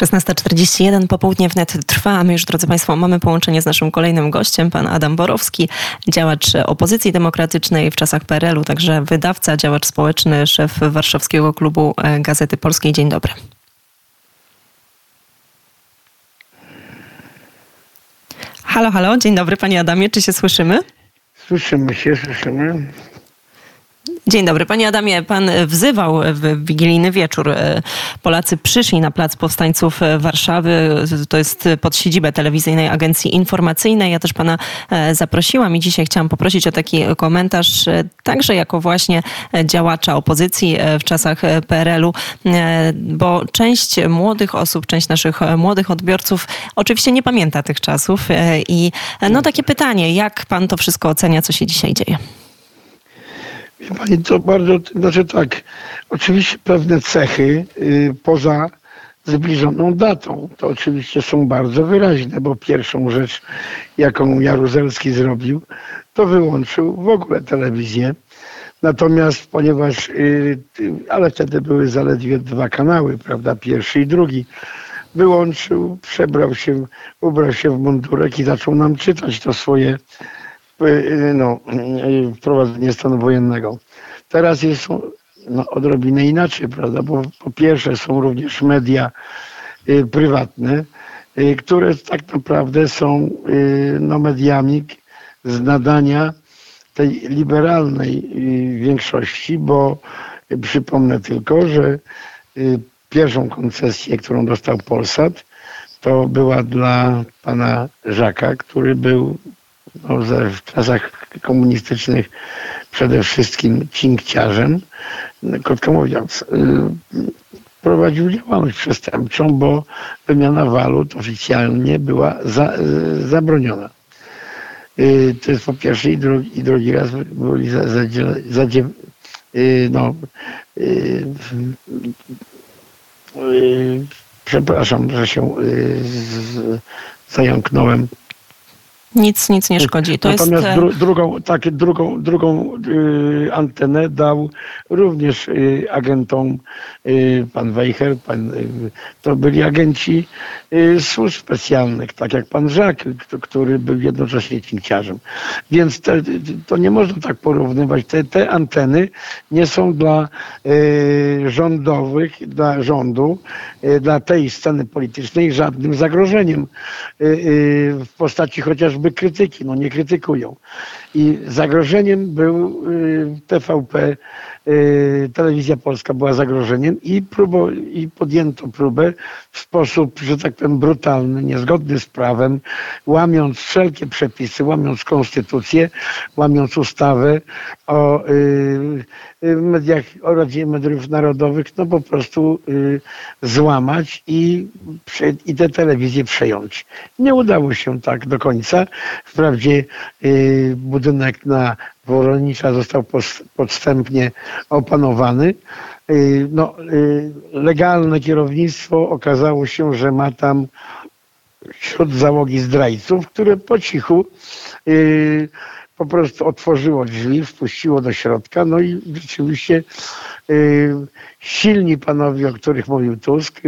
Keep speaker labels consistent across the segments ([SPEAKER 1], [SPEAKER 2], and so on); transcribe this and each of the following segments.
[SPEAKER 1] 16.41 popołudnie wnet trwa, a my już, drodzy Państwo, mamy połączenie z naszym kolejnym gościem, pan Adam Borowski, działacz opozycji demokratycznej w czasach PRL-u, także wydawca, działacz społeczny, szef Warszawskiego Klubu e, Gazety Polskiej. Dzień dobry. Halo, halo, dzień dobry panie Adamie, czy się słyszymy?
[SPEAKER 2] Słyszymy się, słyszymy.
[SPEAKER 1] Dzień dobry. Panie Adamie, pan wzywał w wigilijny wieczór. E, Polacy przyszli na Plac Powstańców Warszawy. To jest pod siedzibę telewizyjnej agencji informacyjnej. Ja też pana e, zaprosiłam i dzisiaj chciałam poprosić o taki komentarz, e, także jako właśnie działacza opozycji w czasach PRL-u, bo część młodych osób, część naszych młodych odbiorców oczywiście nie pamięta tych czasów. I no takie pytanie, jak pan to wszystko ocenia, co się dzisiaj dzieje?
[SPEAKER 2] Wie Pani, to bardzo, znaczy tak, oczywiście pewne cechy y, poza zbliżoną datą, to oczywiście są bardzo wyraźne, bo pierwszą rzecz, jaką Jaruzelski zrobił, to wyłączył w ogóle telewizję. Natomiast ponieważ, y, ale wtedy były zaledwie dwa kanały, prawda, pierwszy i drugi, wyłączył, przebrał się, ubrał się w mundurek i zaczął nam czytać to swoje Y, no, y, wprowadzenie stanu wojennego. Teraz jest no, odrobinę inaczej, prawda? Bo po pierwsze są również media y, prywatne, y, które tak naprawdę są y, no, mediami z nadania tej liberalnej y, większości, bo przypomnę tylko, że pierwszą koncesję, którą dostał Polsat, to była dla pana Żaka, który był no, w czasach komunistycznych przede wszystkim cinkciarzem, krótko mówiąc, y, prowadził działalność przestępczą, bo wymiana walut oficjalnie była za, y, zabroniona. Y, to jest po pierwsze i drugi, i drugi raz byli za, no, przepraszam, że się zająknąłem
[SPEAKER 1] nic, nic nie szkodzi.
[SPEAKER 2] To Natomiast jest... dru, drugą, tak, drugą, drugą y, antenę dał również y, agentom y, pan Weicher, pan, y, to byli agenci służb specjalnych, tak jak pan Żak, który był jednocześnie cinkciarzem. Więc te, to nie można tak porównywać. Te, te anteny nie są dla rządowych, dla rządu, dla tej sceny politycznej żadnym zagrożeniem w postaci chociażby chociażby krytyki, no nie krytykują. I zagrożeniem był TVP, y, Telewizja Polska była zagrożeniem i, próbo, i podjęto próbę w sposób, że tak powiem, brutalny, niezgodny z prawem, łamiąc wszelkie przepisy, łamiąc konstytucję, łamiąc ustawę o y, mediach, o Radzie Mediów Narodowych, no po prostu złamać i, i tę telewizję przejąć. Nie udało się tak do końca. Wprawdzie budynek na Woronicza został podstępnie opanowany. Y, no, y, legalne kierownictwo okazało się, że ma tam wśród załogi zdrajców, które po cichu y, po prostu otworzyło drzwi, wpuściło do środka, no i rzeczywiście silni panowie, o których mówił Tusk,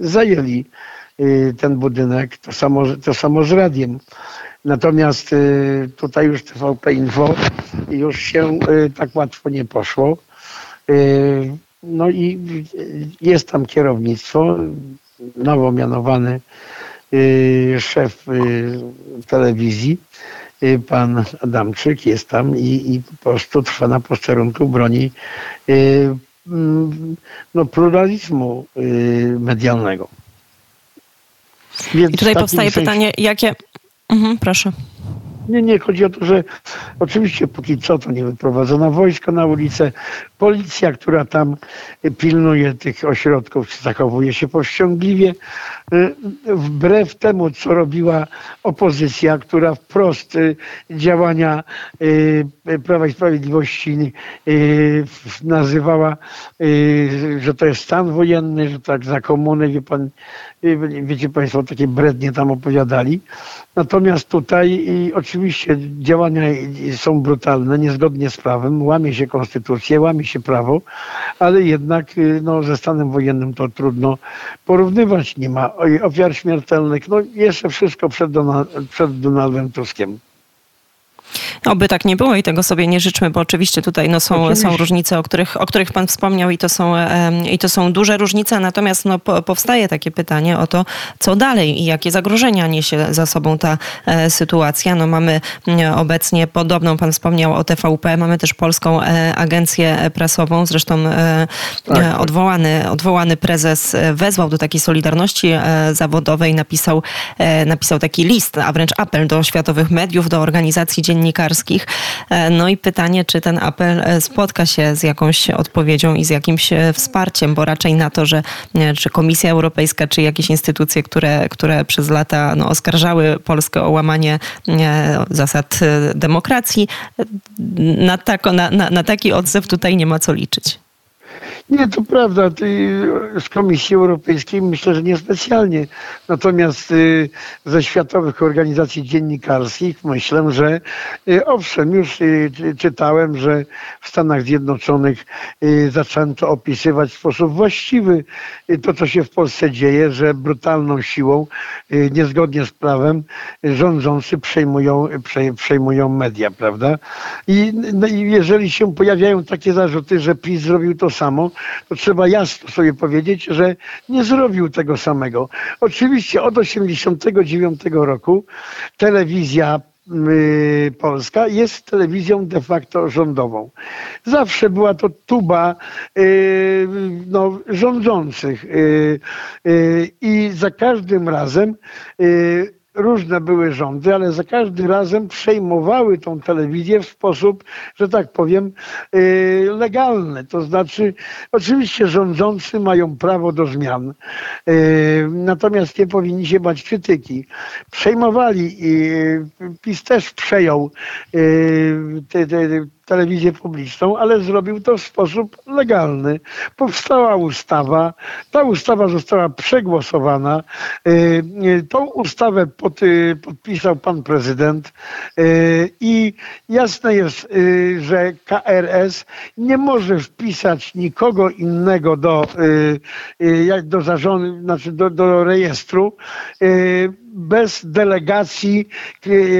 [SPEAKER 2] zajęli ten budynek, to samo, to samo z radiem. Natomiast y, tutaj już TVP Info już się y, tak łatwo nie poszło. Y, no i jest tam kierownictwo, nowo mianowany szef telewizji, pan Adamczyk jest tam i, i po prostu trwa na posterunku, broni mm, no, pluralizmu medialnego.
[SPEAKER 1] Więc I tutaj powstaje pytanie, jakie, Mhm, proszę.
[SPEAKER 2] Nie, nie, chodzi o to, że oczywiście póki co to nie wyprowadzono wojsko na ulicę. Policja, która tam pilnuje tych ośrodków, zachowuje się powściągliwie. Y, wbrew temu, co robiła opozycja, która wprost y, działania y, Prawa i Sprawiedliwości nazywała, że to jest stan wojenny, że tak za komuny, wie pan, wiecie Państwo, takie brednie tam opowiadali. Natomiast tutaj oczywiście działania są brutalne, niezgodnie z prawem, łamie się konstytucję, łamie się prawo, ale jednak no, ze stanem wojennym to trudno porównywać. Nie ma ofiar śmiertelnych. No jeszcze wszystko przed, Donald, przed Donaldem Tuskiem.
[SPEAKER 1] Oby tak nie było i tego sobie nie życzmy, bo oczywiście tutaj no, są, są różnice, o których, o których pan wspomniał i to są, i to są duże różnice, natomiast no, powstaje takie pytanie o to, co dalej i jakie zagrożenia niesie za sobą ta e, sytuacja. No, mamy obecnie podobną, pan wspomniał o TVP, mamy też Polską e, Agencję Prasową, zresztą e, tak, tak. odwołany, odwołany prezes wezwał do takiej solidarności zawodowej, napisał, napisał taki list, a wręcz apel do światowych mediów, do organizacji dziennikarskich, E, no i pytanie, czy ten apel e, spotka się z jakąś odpowiedzią i z jakimś e, wsparciem, bo raczej na to, że czy Komisja Europejska, czy jakieś instytucje, które, które przez lata no, oskarżały Polskę o łamanie zasad demokracji, na, tako, na, na, na taki odzew tutaj nie ma co liczyć.
[SPEAKER 2] Nie, to prawda. Z Komisji Europejskiej myślę, że niespecjalnie. Natomiast y, ze światowych organizacji dziennikarskich myślę, że y, owszem, już y, czytałem, że w Stanach Zjednoczonych zaczęto opisywać w sposób właściwy to, co się w Polsce dzieje, że brutalną siłą, niezgodnie z prawem, rządzący przejmują, przejmują media, prawda? No i jeżeli się pojawiają takie zarzuty, że PiS zrobił to samo, to trzeba jasno sobie powiedzieć, że nie zrobił tego samego. Oczywiście od 1989 roku telewizja y, Polska jest telewizją de facto rządową. Zawsze była to tuba y, no, rządzących y, i za każdym razem różne były rządy, ale za każdym razem przejmowały tą telewizję w sposób, że tak powiem, y, legalny. To znaczy, oczywiście rządzący mają prawo do zmian, y, natomiast nie powinni się bać krytyki. Przejmowali i PiS też przejął y, telewizję publiczną, ale zrobił to w sposób legalny. Powstała ustawa, ta ustawa została przegłosowana. Y, y, tą ustawę pod, y, podpisał pan prezydent i jasne jest, że KRS nie może wpisać nikogo innego do, do zarządu, znaczy do, do rejestru bez delegacji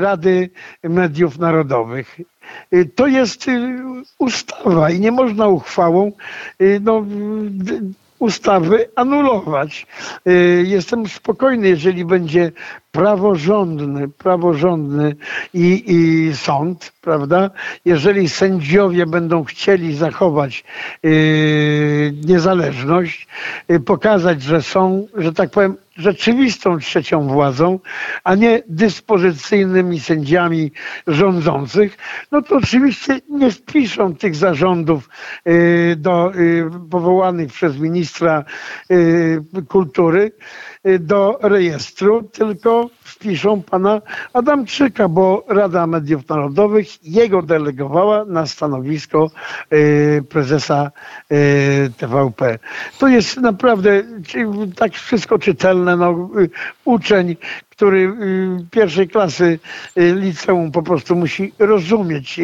[SPEAKER 2] Rady Mediów Narodowych. Y, to jest y, ustawa i nie można uchwałą no, ustawy anulować. Jestem spokojny, jeżeli będzie praworządny, praworządny i, i sąd, prawda? Jeżeli sędziowie będą chcieli zachować niezależność, pokazać, że są, że tak powiem, rzeczywistą trzecią władzą, a nie dyspozycyjnymi sędziami rządzących, no to oczywiście nie wpiszą tych zarządów yy, do, yy, powołanych przez ministra yy, kultury do rejestru, tylko wpiszą pana Adamczyka, bo Rada Mediów Narodowych jego delegowała na stanowisko y, prezesa y, TVP. To jest naprawdę tak wszystko czytelne. No, y, uczeń, który pierwszej klasy liceum po prostu musi rozumieć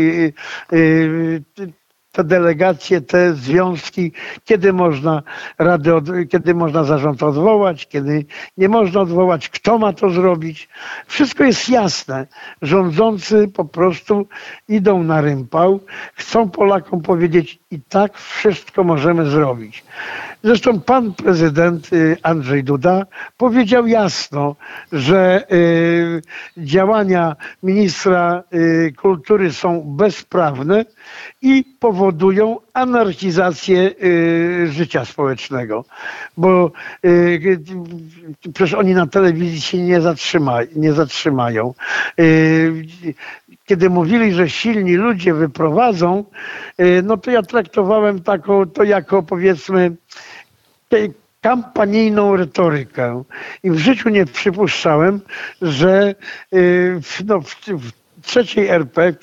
[SPEAKER 2] te delegacje, te związki, kiedy można rady, od, kiedy można zarząd odwołać, kiedy nie można odwołać, kto ma to zrobić. Wszystko jest jasne. Rządzący po prostu idą na rympał, chcą Polakom powiedzieć i tak wszystko możemy zrobić. Zresztą pan prezydent y, Andrzej Duda powiedział jasno, że y, działania ministra y, kultury są bezprawne i powodują anarchizację życia społecznego. Bo przecież oni na telewizji się nie, zatrzyma, nie zatrzymają kiedy mówili, że silni ludzie wyprowadzą, no to ja traktowałem taką, to jako powiedzmy kampanijną retorykę. I w życiu nie przypuszczałem, że y, no, w, w trzeciej RP,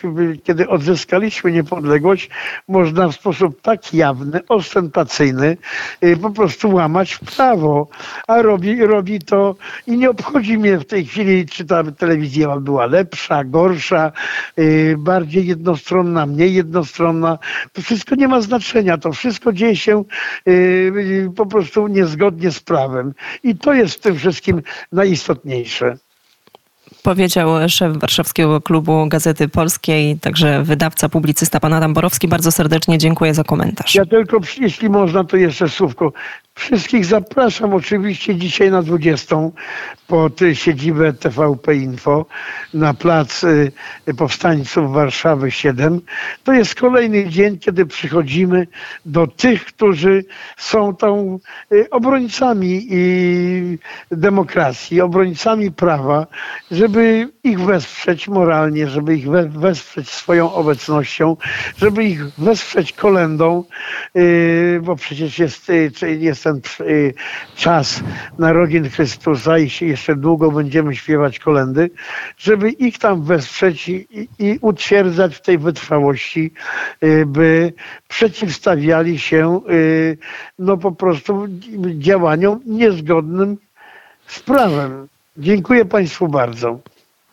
[SPEAKER 2] kiedy odzyskaliśmy niepodległość, można w sposób tak jawny, ostentacyjny y, po prostu łamać prawo. A robi, robi to i nie obchodzi mnie w tej chwili, czy ta telewizja była lepsza, gorsza, y, bardziej jednostronna, mniej jednostronna. To wszystko nie ma znaczenia. To wszystko dzieje się y, po prostu niezgodnie z prawem. I to jest w tym wszystkim najistotniejsze
[SPEAKER 1] powiedział szef Warszawskiego Klubu Gazety Polskiej, także wydawca, publicysta pan Adam Borowski. Bardzo serdecznie dziękuję za komentarz.
[SPEAKER 2] Ja tylko, jeśli można, to jeszcze słówko. Wszystkich zapraszam oczywiście dzisiaj na 20 pod siedzibę TVP Info na plac y, Powstańców Warszawy 7. To jest kolejny dzień, kiedy przychodzimy do tych, którzy są tą y, obrońcami demokracji, obrońcami prawa, żeby ich wesprzeć moralnie, żeby ich wesprzeć swoją obecnością, żeby ich wesprzeć kolendą, y, bo przecież jest, jest ten y, czas narodzin Chrystusa i jeszcze długo będziemy śpiewać kolendy, żeby ich tam wesprzeć i, i utwierdzać w tej wytrwałości, y, by przeciwstawiali się y, no po prostu działaniom niezgodnym z prawem. Dziękuję Państwu bardzo.